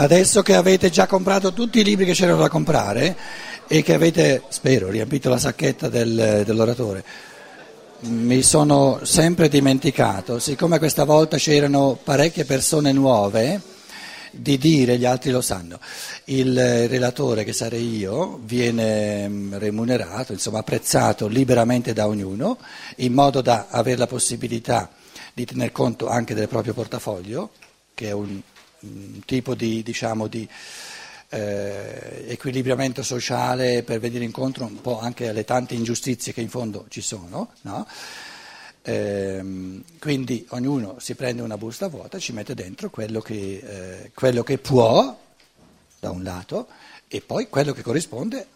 Adesso che avete già comprato tutti i libri che c'erano da comprare e che avete, spero, riempito la sacchetta del, dell'oratore, mi sono sempre dimenticato, siccome questa volta c'erano parecchie persone nuove, di dire, gli altri lo sanno, il relatore che sarei io viene mm, remunerato, insomma apprezzato liberamente da ognuno, in modo da avere la possibilità di tener conto anche del proprio portafoglio, che è un un tipo di, diciamo, di eh, equilibramento sociale per venire incontro un po' anche alle tante ingiustizie che in fondo ci sono. No? Eh, quindi ognuno si prende una busta vuota e ci mette dentro quello che, eh, quello che può, da un lato, e poi quello che corrisponde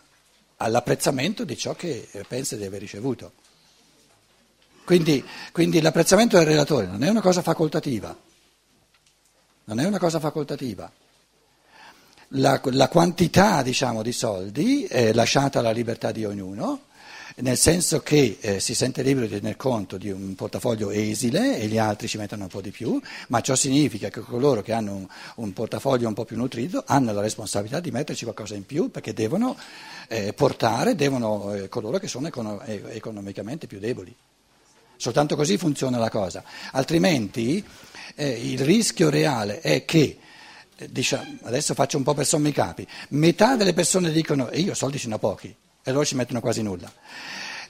all'apprezzamento di ciò che pensa di aver ricevuto. Quindi, quindi l'apprezzamento del relatore non è una cosa facoltativa non è una cosa facoltativa. La, la quantità diciamo, di soldi è lasciata alla libertà di ognuno, nel senso che eh, si sente libero di tener conto di un portafoglio esile e gli altri ci mettono un po' di più, ma ciò significa che coloro che hanno un, un portafoglio un po' più nutrito hanno la responsabilità di metterci qualcosa in più perché devono eh, portare devono, eh, coloro che sono econo- economicamente più deboli. Soltanto così funziona la cosa, altrimenti eh, il rischio reale è che, eh, diciamo, adesso faccio un po' per sommi capi, metà delle persone dicono e io soldi ce ne ho pochi e loro ci mettono quasi nulla.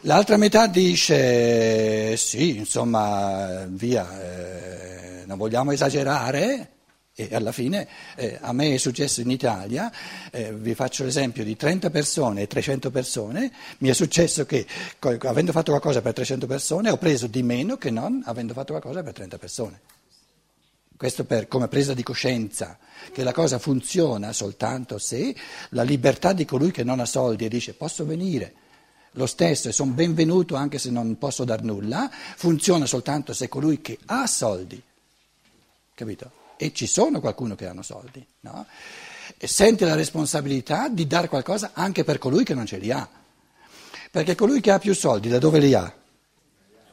L'altra metà dice sì, insomma, via, eh, non vogliamo esagerare. E alla fine eh, a me è successo in Italia, eh, vi faccio l'esempio di 30 persone e 300 persone, mi è successo che avendo fatto qualcosa per 300 persone ho preso di meno che non avendo fatto qualcosa per 30 persone. Questo per, come presa di coscienza che la cosa funziona soltanto se la libertà di colui che non ha soldi e dice posso venire lo stesso e sono benvenuto anche se non posso dar nulla, funziona soltanto se colui che ha soldi, capito? E ci sono qualcuno che hanno soldi, no? E sente la responsabilità di dare qualcosa anche per colui che non ce li ha. Perché colui che ha più soldi da dove li ha?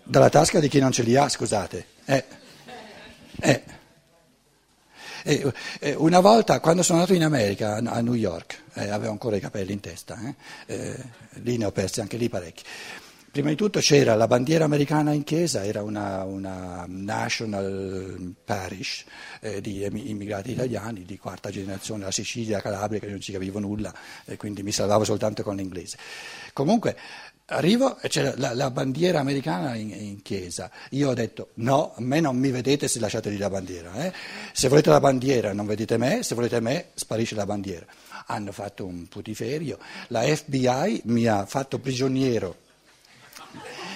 Dalla tasca di chi non ce li ha, scusate. Eh. Eh. E, e una volta, quando sono andato in America, a New York, eh, avevo ancora i capelli in testa, eh, eh, lì ne ho persi anche lì parecchi. Prima di tutto c'era la bandiera americana in chiesa, era una, una national parish eh, di immigrati italiani di quarta generazione, la Sicilia, la Calabria, che non ci capivo nulla, e quindi mi salvavo soltanto con l'inglese. Comunque, Arrivo e c'è la, la bandiera americana in, in, chiesa. Io ho detto no, a me non mi vedete se lasciate lì la bandiera. Eh? Se volete la bandiera non vedete me, se volete me sparisce la bandiera. Hanno fatto un putiferio. La FBI mi ha fatto prigioniero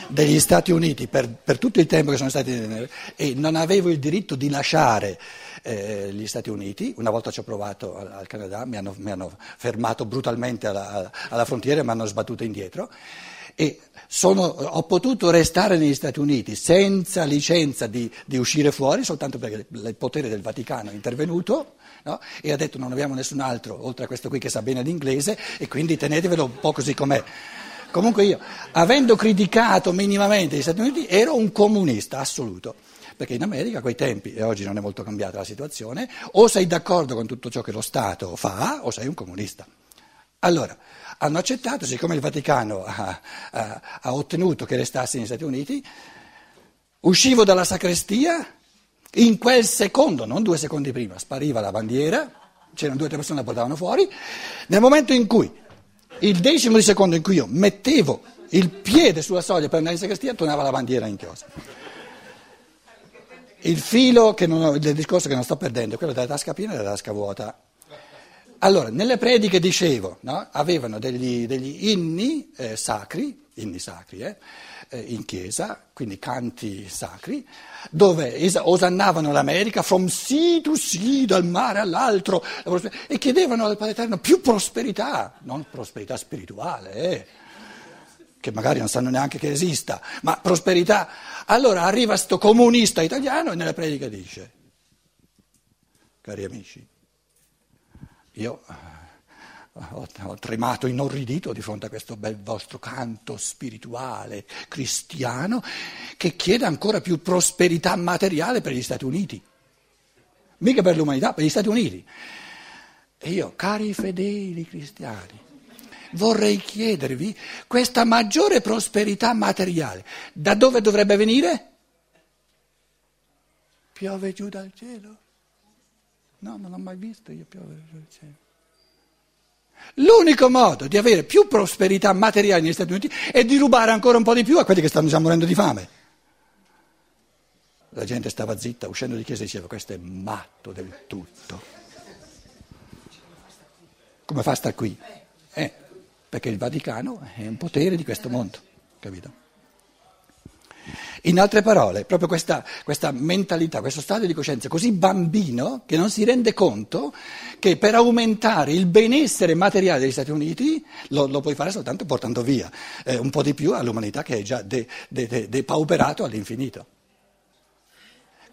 degli Stati Uniti per, per tutto il tempo che sono stati e non avevo il diritto di lasciare eh, gli Stati Uniti. Una volta ci ho provato al, al Canada, mi hanno, mi hanno, fermato brutalmente alla, alla frontiera e mi hanno sbattuto indietro e sono, ho potuto restare negli Stati Uniti senza licenza di, di, uscire fuori soltanto perché il potere del Vaticano è intervenuto no? e ha detto non abbiamo nessun altro oltre a questo qui che sa bene l'inglese e quindi tenetevelo un po' così com'è. Comunque io, avendo criticato minimamente gli Stati Uniti, ero un comunista assoluto. Perché in America a quei tempi, e oggi non è molto cambiata la situazione, o sei d'accordo con tutto ciò che lo Stato fa o sei un comunista. Allora, hanno accettato, siccome il Vaticano ha, ha, ha ottenuto che restassi negli Stati Uniti, uscivo dalla sacrestia, in quel secondo, non due secondi prima, spariva la bandiera, c'erano due o tre persone che la portavano fuori, nel momento in cui, il decimo di secondo in cui io mettevo il piede sulla soglia per andare in sacrestia, tornava la bandiera in chiosa. Il filo non, del discorso che non sto perdendo è quello della tasca piena e della tasca vuota. Allora, nelle prediche dicevo, no? avevano degli, degli inni eh, sacri, inni sacri eh, eh, in chiesa, quindi canti sacri, dove osannavano l'America from sea to sea, dal mare all'altro, e chiedevano al Padre Eterno più prosperità, non prosperità spirituale, eh, che magari non sanno neanche che esista, ma prosperità. Allora arriva sto comunista italiano e nella predica dice, cari amici, io eh, ho, tremato inorridito di fronte a questo bel vostro canto spirituale cristiano che chiede ancora più prosperità materiale per gli Stati Uniti. Mica per l'umanità, per gli Stati Uniti. E io, cari fedeli cristiani, vorrei chiedervi questa maggiore prosperità materiale, da dove dovrebbe venire? Piove giù dal cielo? No, non l'ho mai visto io piovere dal cielo. L'unico modo di avere più prosperità materiale negli Stati Uniti è di rubare ancora un po' di più a quelli che stanno già morendo di fame. La gente stava zitta, uscendo di chiesa diceva questo è matto del tutto. Come fa a star qui? Eh, perché il Vaticano è un potere di questo mondo, capito? In altre parole, proprio questa, questa, mentalità, questo stato di coscienza così bambino che non si rende conto che per aumentare il benessere materiale degli Stati Uniti lo, lo puoi fare soltanto portando via eh, un po' di più all'umanità che è già depauperato de, de, all'infinito.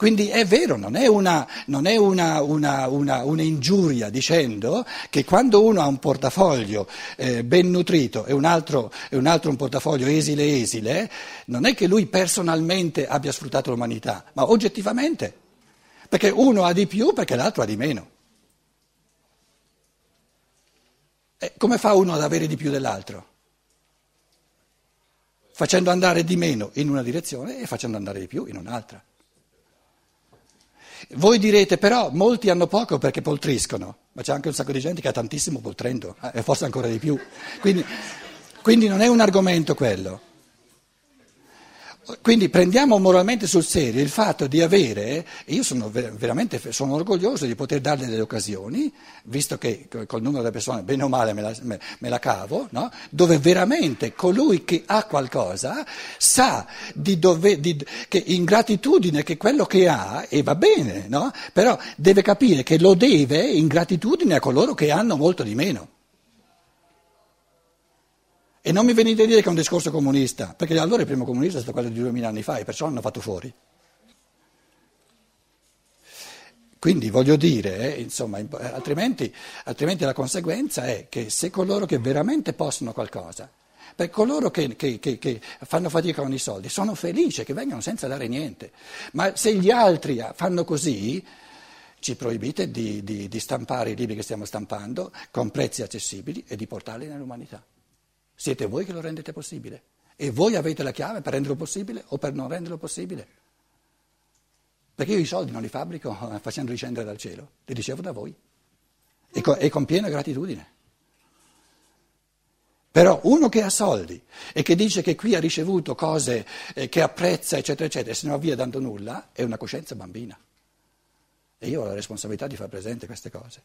Quindi è vero, non è, una, non è una, una, una, ingiuria dicendo che quando uno ha un portafoglio eh, ben nutrito e un, altro, e un altro un portafoglio esile esile, non è che lui personalmente abbia sfruttato l'umanità, ma oggettivamente, perché uno ha di più perché l'altro ha di meno. E come fa uno ad avere di più dell'altro? Facendo andare di meno in una direzione e facendo andare di più in un'altra. Voi direte però molti hanno poco perché poltriscono, ma c'è anche un sacco di gente che ha tantissimo poltrendo, eh, e forse ancora di più. Quindi, quindi non è un argomento quello. Quindi prendiamo moralmente sul serio il fatto di avere, io sono veramente sono orgoglioso di poter darle delle occasioni, visto che col numero delle persone bene o male me la, me, me la cavo, no? dove veramente colui che ha qualcosa sa di dove, di, che in gratitudine che quello che ha, e va bene, no? però deve capire che lo deve in gratitudine a coloro che hanno molto di meno. E non mi venite a dire che è un discorso comunista, perché allora il primo comunista è stato quello di duemila anni fa e perciò l'hanno fatto fuori. Quindi voglio dire, eh, insomma, altrimenti, altrimenti, la conseguenza è che se coloro che veramente possono qualcosa, per coloro che, che, che, che, fanno fatica con i soldi, sono felici che vengano senza dare niente, ma se gli altri fanno così, ci proibite di, di, di stampare i libri che stiamo stampando con prezzi accessibili e di portarli nell'umanità. Siete voi che lo rendete possibile. E voi avete la chiave per renderlo possibile o per non renderlo possibile. Perché io i soldi non li fabbrico facendoli scendere dal cielo, li ricevo da voi. E con, e con piena gratitudine. Però uno che ha soldi e che dice che qui ha ricevuto cose eh, che apprezza, eccetera, eccetera, e se ne va via dando nulla, è una coscienza bambina. E io ho la responsabilità di far presente queste cose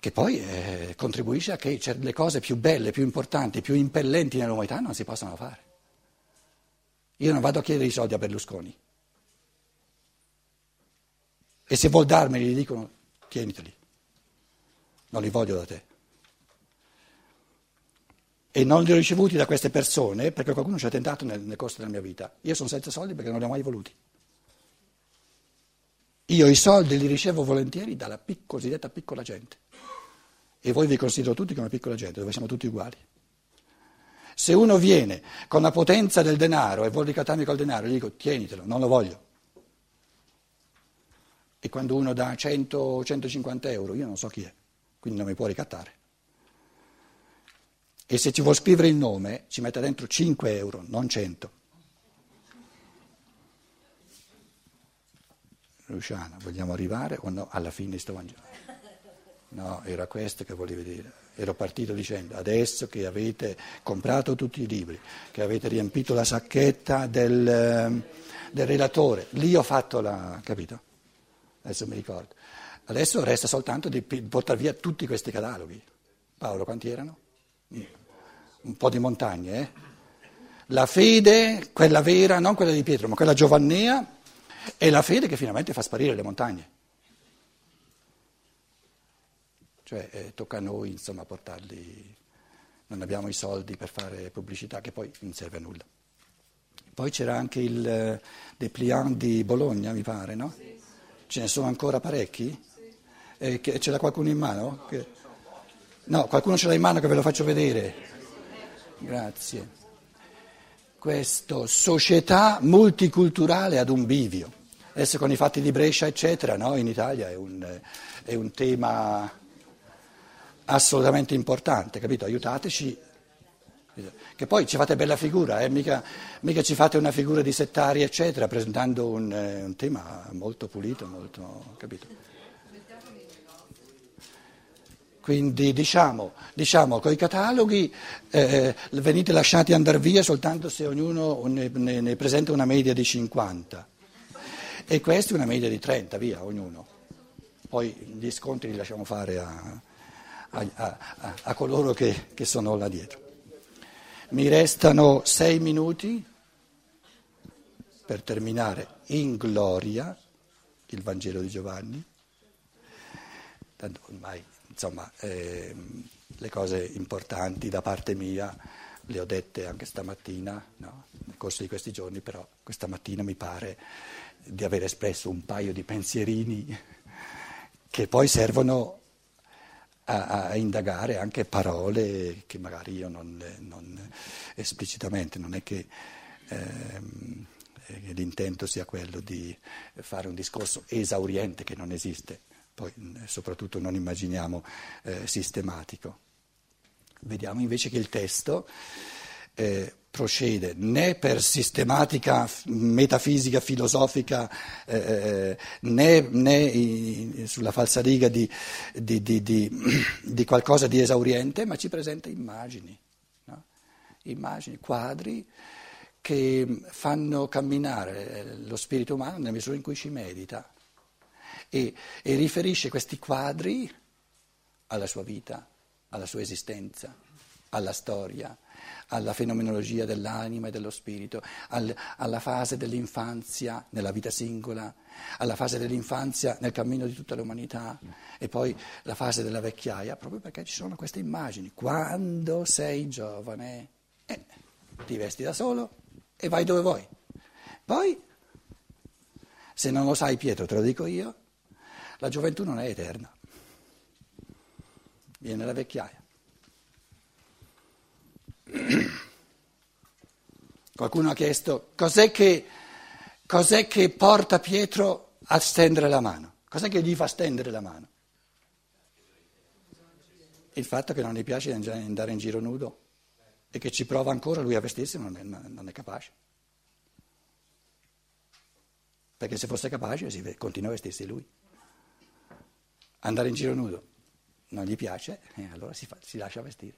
che poi eh, contribuisce a che le cose più belle, più importanti, più impellenti nell'umanità non si possano fare. Io non vado a chiedere i soldi a Berlusconi. E se vuol darmeli gli dicono tieniteli, non li voglio da te. E non li ho ricevuti da queste persone perché qualcuno ci ha tentato nel, nel corso della mia vita. Io sono senza soldi perché non li ho mai voluti. Io i soldi li ricevo volentieri dalla pic- cosiddetta piccola gente. E voi vi considero tutti come piccola gente, dove siamo tutti uguali. Se uno viene con la potenza del denaro e vuole ricattarmi col denaro, gli dico tienitelo, non lo voglio. E quando uno dà 100 150 euro, io non so chi è, quindi non mi può ricattare. E se ci vuol scrivere il nome, ci mette dentro 5 euro, non 100. Luciana, vogliamo arrivare o no alla fine sto Vangelo? No, era questo che volevo dire. Ero partito dicendo adesso che avete comprato tutti i libri, che avete riempito la sacchetta del, ehm, del relatore, lì ho fatto la... capito? Adesso mi ricordo. Adesso resta soltanto di portare via tutti questi cataloghi. Paolo, quanti erano? Un po' di montagne, eh? La fede, quella vera, non quella di Pietro, ma quella giovannea, è la fede che finalmente fa sparire le montagne. Cioè eh, tocca a noi insomma portarli, non abbiamo i soldi per fare pubblicità che poi non serve a nulla. Poi c'era anche il eh, Depliant di Bologna, mi pare, no? Ce ne sono ancora parecchi? Eh, che, ce l'ha qualcuno in mano? Che... No, qualcuno ce l'ha in mano che ve lo faccio vedere. Grazie. Questo, società multiculturale ad un bivio. Adesso con i fatti di Brescia, eccetera, no? in Italia è un, è un tema assolutamente importante, capito? Aiutateci che poi ci fate bella figura, eh? mica, mica, ci fate una figura di settari, eccetera, presentando un, eh, un tema molto pulito, molto, capito? Quindi diciamo, diciamo con i cataloghi eh, venite lasciati andare via soltanto se ognuno ne, ne, ne, presenta una media di 50 e questa è una media di 30, via, ognuno. Poi gli scontri li lasciamo fare a, a, a, a coloro che, che sono là dietro. Mi restano sei minuti per terminare in gloria il Vangelo di Giovanni. Tanto ormai, insomma, eh, le cose importanti da parte mia le ho dette anche stamattina, no? nel corso di questi giorni, però questa mattina mi pare di aver espresso un paio di pensierini che poi servono a, a, indagare anche parole che magari io non, non esplicitamente, non è che ehm, eh, l'intento sia quello di fare un discorso esauriente che non esiste, poi soprattutto non immaginiamo eh, sistematico. Vediamo invece che il testo eh, procede né per sistematica metafisica filosofica eh, eh né, né, sulla falsariga di, di, di, di, qualcosa di esauriente, ma ci presenta immagini, no? immagini, quadri che fanno camminare lo spirito umano nella misura in cui ci medita e, e riferisce questi quadri alla sua vita, alla sua esistenza, alla storia alla fenomenologia dell'anima e dello spirito, al, alla fase dell'infanzia nella vita singola, alla fase dell'infanzia nel cammino di tutta l'umanità e poi la fase della vecchiaia, proprio perché ci sono queste immagini. Quando sei giovane, eh, ti vesti da solo e vai dove vuoi. Poi, se non lo sai Pietro, te lo dico io, la gioventù non è eterna, viene la vecchiaia. Qualcuno ha chiesto cos'è che, cos'è che porta Pietro a stendere la mano? Cos'è che gli fa stendere la mano? Il fatto che non gli piace andare in giro nudo e che ci prova ancora lui a vestirsi non è, non è capace. Perché se fosse capace si continua a vestirsi lui. Andare in giro nudo non gli piace e allora si, fa, si lascia vestire.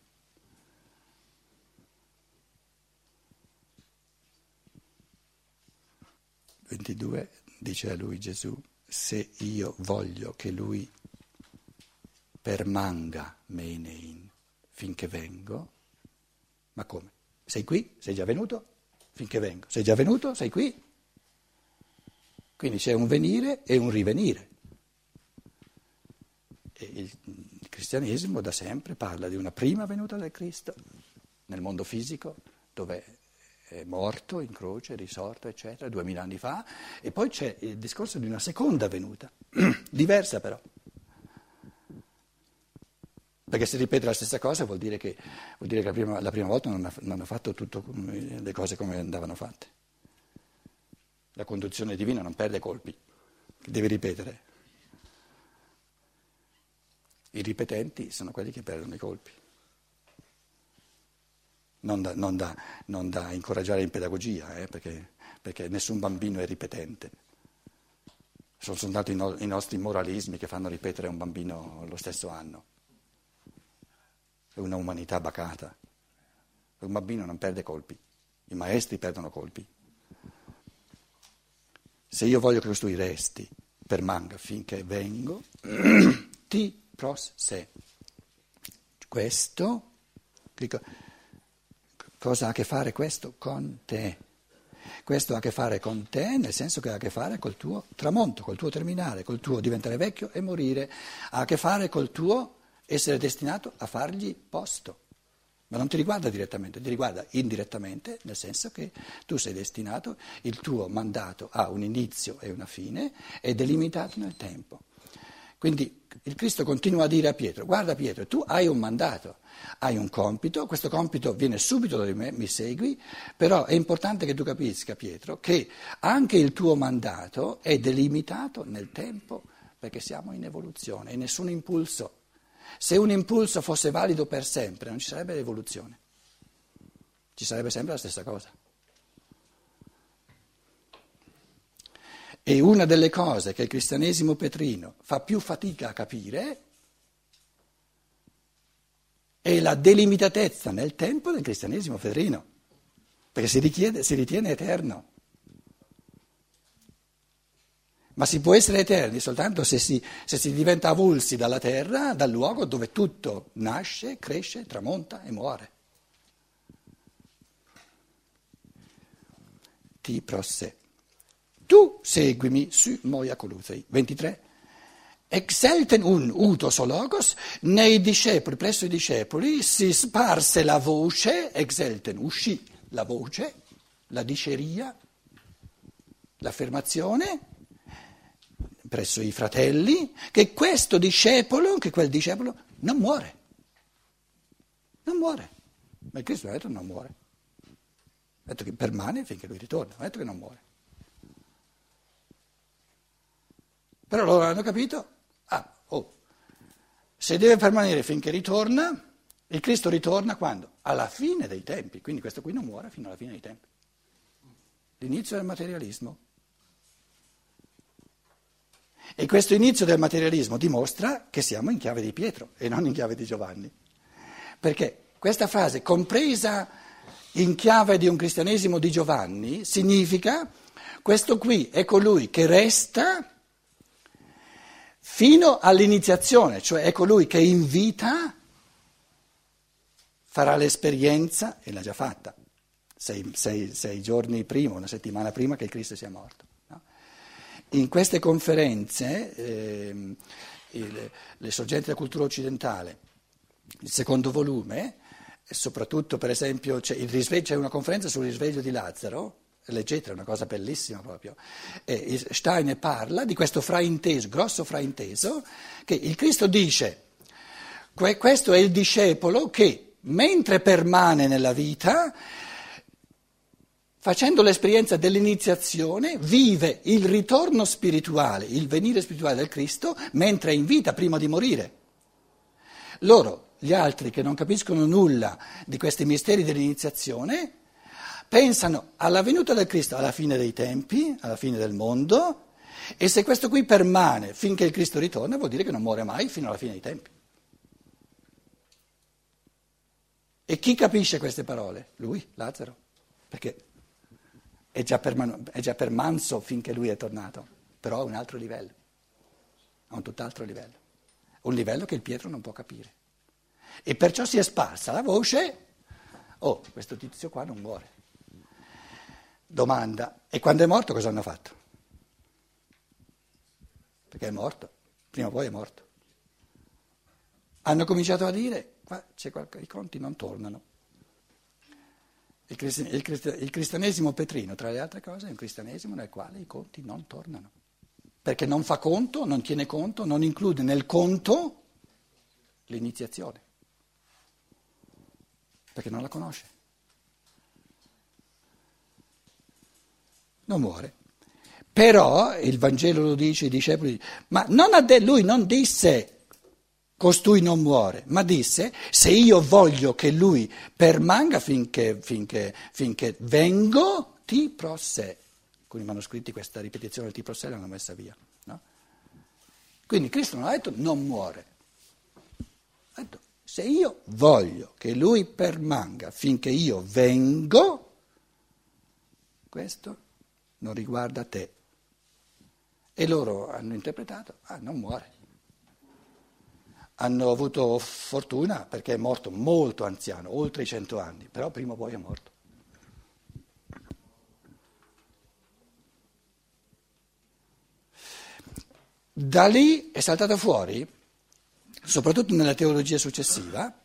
22 dice a lui Gesù, se io voglio che lui permanga menein finché vengo, ma come? Sei qui? Sei già venuto? Finché vengo. Sei già venuto? Sei qui? Quindi c'è un venire e un rivenire. E il, cristianesimo da sempre parla di una prima venuta del Cristo nel mondo fisico, dove è morto in croce, risorto, eccetera, duemila anni fa, e poi c'è il discorso di una seconda venuta, diversa però. Perché se ripete la stessa cosa vuol dire che, vuol dire che la, prima, la, prima, volta non, ha, non hanno fatto tutte le cose come andavano fatte. La conduzione divina non perde colpi, deve ripetere. I ripetenti sono quelli che perdono i colpi non da, non da, non da incoraggiare in pedagogia, eh, perché, perché, nessun bambino è ripetente. Sono soltanto i, no, i nostri moralismi che fanno ripetere un bambino lo stesso anno. È una umanità bacata. Un bambino non perde colpi, i maestri perdono colpi. Se io voglio che costui resti, permanga finché vengo, ti pros se. Questo, Cosa ha a che fare questo con te? Questo ha a che fare con te nel senso che ha a che fare col tuo tramonto, col tuo terminare, col tuo diventare vecchio e morire, ha a che fare col tuo essere destinato a fargli posto. Ma non ti riguarda direttamente, ti riguarda indirettamente, nel senso che tu sei destinato, il tuo mandato ha un inizio e una fine ed è limitato nel tempo. Quindi il Cristo continua a dire a Pietro, guarda Pietro, tu hai un mandato, hai un compito, questo compito viene subito da me, mi segui, però è importante che tu capisca Pietro che anche il tuo mandato è delimitato nel tempo perché siamo in evoluzione e nessun impulso. Se un impulso fosse valido per sempre non ci sarebbe evoluzione, ci sarebbe sempre la stessa cosa. E una delle cose che il cristianesimo petrino fa più fatica a capire è la delimitatezza nel tempo del cristianesimo petrino, perché si, richiede, si ritiene eterno. Ma si può essere eterni soltanto se si, se si diventa avulsi dalla terra, dal luogo dove tutto nasce, cresce, tramonta e muore. Ti prosse. Seguimi su Moia Coluzei. 23. Exelten un utos logos, nei discepoli, presso i discepoli si sparse la voce, exelten, uscì la voce, la diceria, l'affermazione presso i fratelli che questo discepolo, che quel discepolo non muore. Non muore. Ma il Cristo ha detto non muore. Ha detto che permane finché lui ritorna, ha detto che non muore. Però loro hanno capito, ah, oh, se deve permanere finché ritorna, il Cristo ritorna quando? Alla fine dei tempi, quindi questo qui non muore fino alla fine dei tempi. L'inizio del materialismo. E questo inizio del materialismo dimostra che siamo in chiave di Pietro e non in chiave di Giovanni. Perché questa frase, compresa in chiave di un cristianesimo di Giovanni, significa questo qui è colui che resta fino all'iniziazione, cioè è colui che in vita farà l'esperienza, e l'ha già fatta, sei, sei, sei, giorni prima, una settimana prima che il Cristo sia morto. No? In queste conferenze, eh, il, le sorgenti della cultura occidentale, il secondo volume, soprattutto per esempio c'è, c'è una conferenza sul risveglio di Lazzaro, leggete, è una cosa bellissima proprio. E Steiner parla di questo frainteso, grosso frainteso, che il Cristo dice, questo è il discepolo che mentre permane nella vita, facendo l'esperienza dell'iniziazione, vive il ritorno spirituale, il venire spirituale del Cristo, mentre è in vita prima di morire. Loro, gli altri che non capiscono nulla di questi misteri dell'iniziazione, pensano alla venuta del Cristo alla fine dei tempi, alla fine del mondo, e se questo qui permane finché il Cristo ritorna, vuol dire che non muore mai fino alla fine dei tempi. E chi capisce queste parole? Lui, Lazzaro, perché è già, perman- è già permanso finché lui è tornato, però a un altro livello, a un tutt'altro livello, un livello che il Pietro non può capire. E perciò si è sparsa la voce, oh, questo tizio qua non muore. Domanda, e quando è morto cosa hanno fatto? Perché è morto, prima o poi è morto. Hanno cominciato a dire, qua c'è qualche, i conti non tornano. Il, cristian, il, il cristianesimo petrino, tra le altre cose, è un cristianesimo nel quale i conti non tornano. Perché non fa conto, non tiene conto, non include nel conto l'iniziazione. Perché non la conosce. Non muore. Però il Vangelo lo dice, i discepoli, ma non de- lui non disse costui non muore, ma disse se io voglio che lui permanga finché, finché, finché vengo, ti pro sé. Alcuni manoscritti questa ripetizione del ti pro sé l'hanno messa via. No? Quindi Cristo non ha detto non muore, ha detto se io voglio che lui permanga finché io vengo, questo non riguarda te. E loro hanno interpretato, ah, non muore. Hanno avuto fortuna perché è morto molto anziano, oltre i cento anni, però prima o poi è morto. Da lì è saltata fuori, soprattutto nella teologia successiva,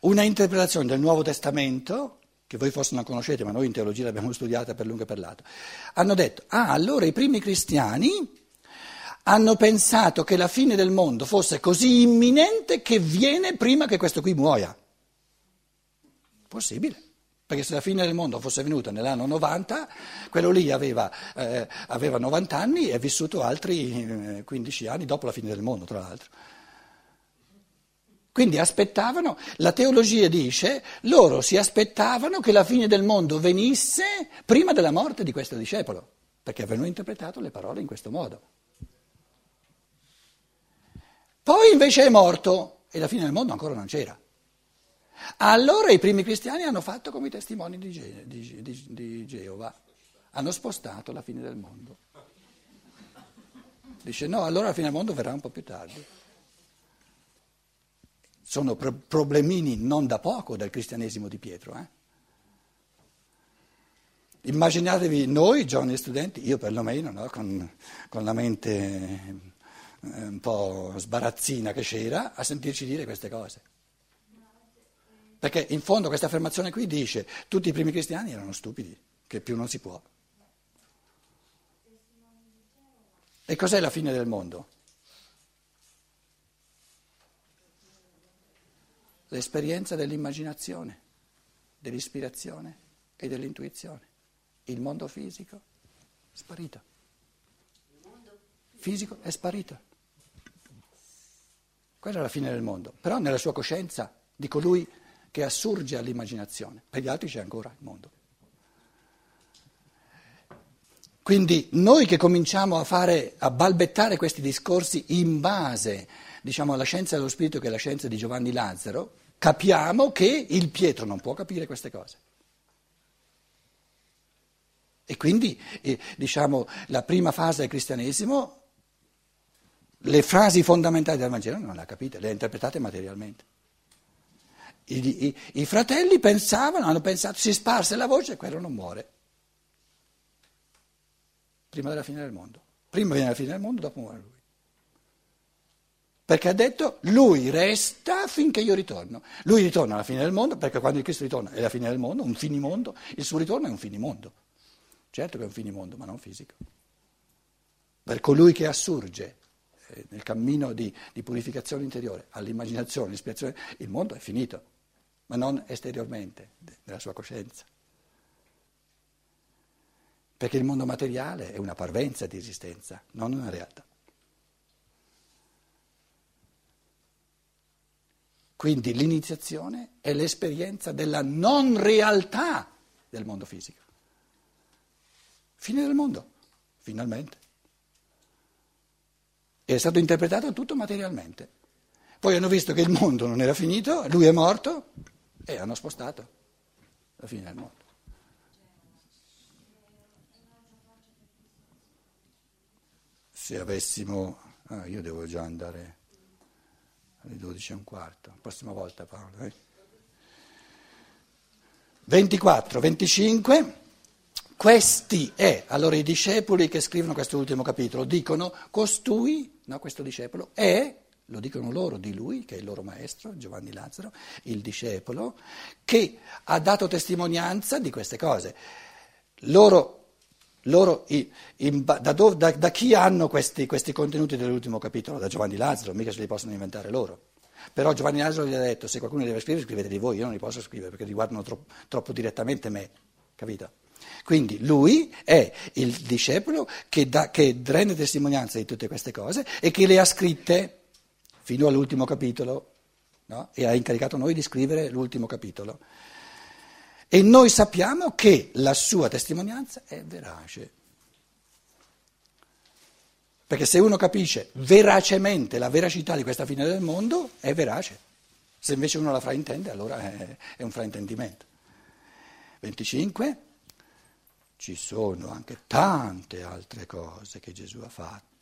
una interpretazione del Nuovo Testamento che voi forse non conoscete, ma noi in teologia l'abbiamo studiata per lungo e per lato, hanno detto, ah, allora i primi cristiani hanno pensato che la fine del mondo fosse così imminente che viene prima che questo qui muoia. Possibile. Perché se la fine del mondo fosse venuta nell'anno 90, quello lì aveva, eh, aveva 90 anni e è vissuto altri 15 eh, anni dopo la fine del mondo, tra l'altro. Quindi aspettavano, la teologia dice, loro si aspettavano che la fine del mondo venisse prima della morte di questo discepolo, perché avevano interpretato le parole in questo modo. Poi invece è morto e la fine del mondo ancora non c'era. Allora i primi cristiani hanno fatto come i testimoni di, Ge- di, di, di Geova, hanno spostato la fine del mondo. Dice no, allora la fine del mondo verrà un po' più tardi. Sono pro- problemini non da poco del cristianesimo di Pietro. Eh? Immaginatevi noi, giovani studenti, io perlomeno, no, con, con la mente eh, un po' sbarazzina che c'era, a sentirci dire queste cose. Perché in fondo questa affermazione qui dice tutti i primi cristiani erano stupidi, che più non si può. E cos'è la fine del mondo? L'esperienza dell'immaginazione, dell'ispirazione e dell'intuizione. Il mondo fisico è sparito. Fisico è sparito. Quella è la fine del mondo. Però nella sua coscienza di colui che assurge all'immaginazione, per gli altri c'è ancora il mondo. Quindi noi che cominciamo a, fare, a balbettare questi discorsi in base diciamo, alla scienza dello spirito che è la scienza di Giovanni Lazzaro, capiamo che il Pietro non può capire queste cose. E quindi eh, diciamo, la prima fase del cristianesimo, le frasi fondamentali del Vangelo non le ha capite, le ha interpretate materialmente. I, i, I, fratelli pensavano, hanno pensato, si sparse la voce e quello non muore. Prima della fine del mondo. Prima viene la fine del mondo, dopo muore lui. Perché ha detto, lui resta finché io ritorno. Lui ritorna alla fine del mondo, perché quando il Cristo ritorna è la fine del mondo, un finimondo, il suo ritorno è un finimondo. Certo che è un finimondo, ma non fisico. Per colui che assurge eh, nel cammino di, di purificazione interiore all'immaginazione, all'ispirazione, il mondo è finito ma non esteriormente, nella sua coscienza. Perché il mondo materiale è una parvenza di esistenza, non una realtà. Quindi l'iniziazione è l'esperienza della non realtà del mondo fisico. Fine del mondo, finalmente. È stato interpretato tutto materialmente. Poi hanno visto che il mondo non era finito, lui è morto, e hanno spostato la fine del mondo. Se avessimo... Ah, io devo già andare alle 12 e un quarto, prossima volta Paolo. Eh? 24, 25, questi è, allora i discepoli che scrivono questo ultimo capitolo dicono, costui, no, questo discepolo, è lo dicono loro di lui, che è il loro maestro, Giovanni Lazzaro, il discepolo, che ha dato testimonianza di queste cose. Loro, loro in, da, dove, da, da, chi hanno questi, questi contenuti dell'ultimo capitolo? Da Giovanni Lazzaro, mica se li possono inventare loro. Però Giovanni Lazzaro gli ha detto, se qualcuno deve scrivere, scrivete di voi, io non li posso scrivere perché riguardano troppo, troppo direttamente me, capito? Quindi lui è il discepolo che, da, che rende testimonianza di tutte queste cose e che le ha scritte fino all'ultimo capitolo no? e ha incaricato noi di scrivere l'ultimo capitolo. E noi sappiamo che la sua testimonianza è verace. Perché se uno capisce veracemente la veracità di questa fine del mondo, è verace. Se invece uno la fraintende, allora è, un fraintendimento. 25. Ci sono anche tante altre cose che Gesù ha fatto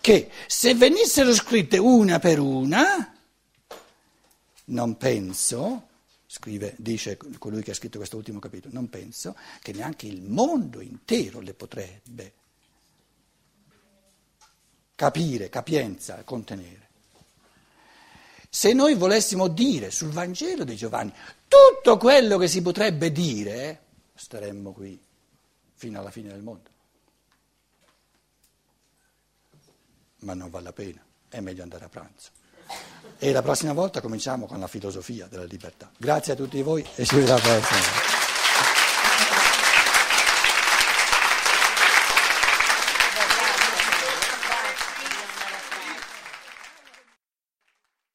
che se venissero scritte una per una, non penso, scrive, dice colui che ha scritto questo ultimo capitolo, non penso che neanche il mondo intero le potrebbe capire, capienza, contenere. Se noi volessimo dire sul Vangelo di Giovanni tutto quello che si potrebbe dire, staremmo qui fino alla fine del mondo. ma non vale la pena, è meglio andare a pranzo. E la prossima volta cominciamo con la filosofia della libertà. Grazie a tutti voi e ci vediamo alla prossima.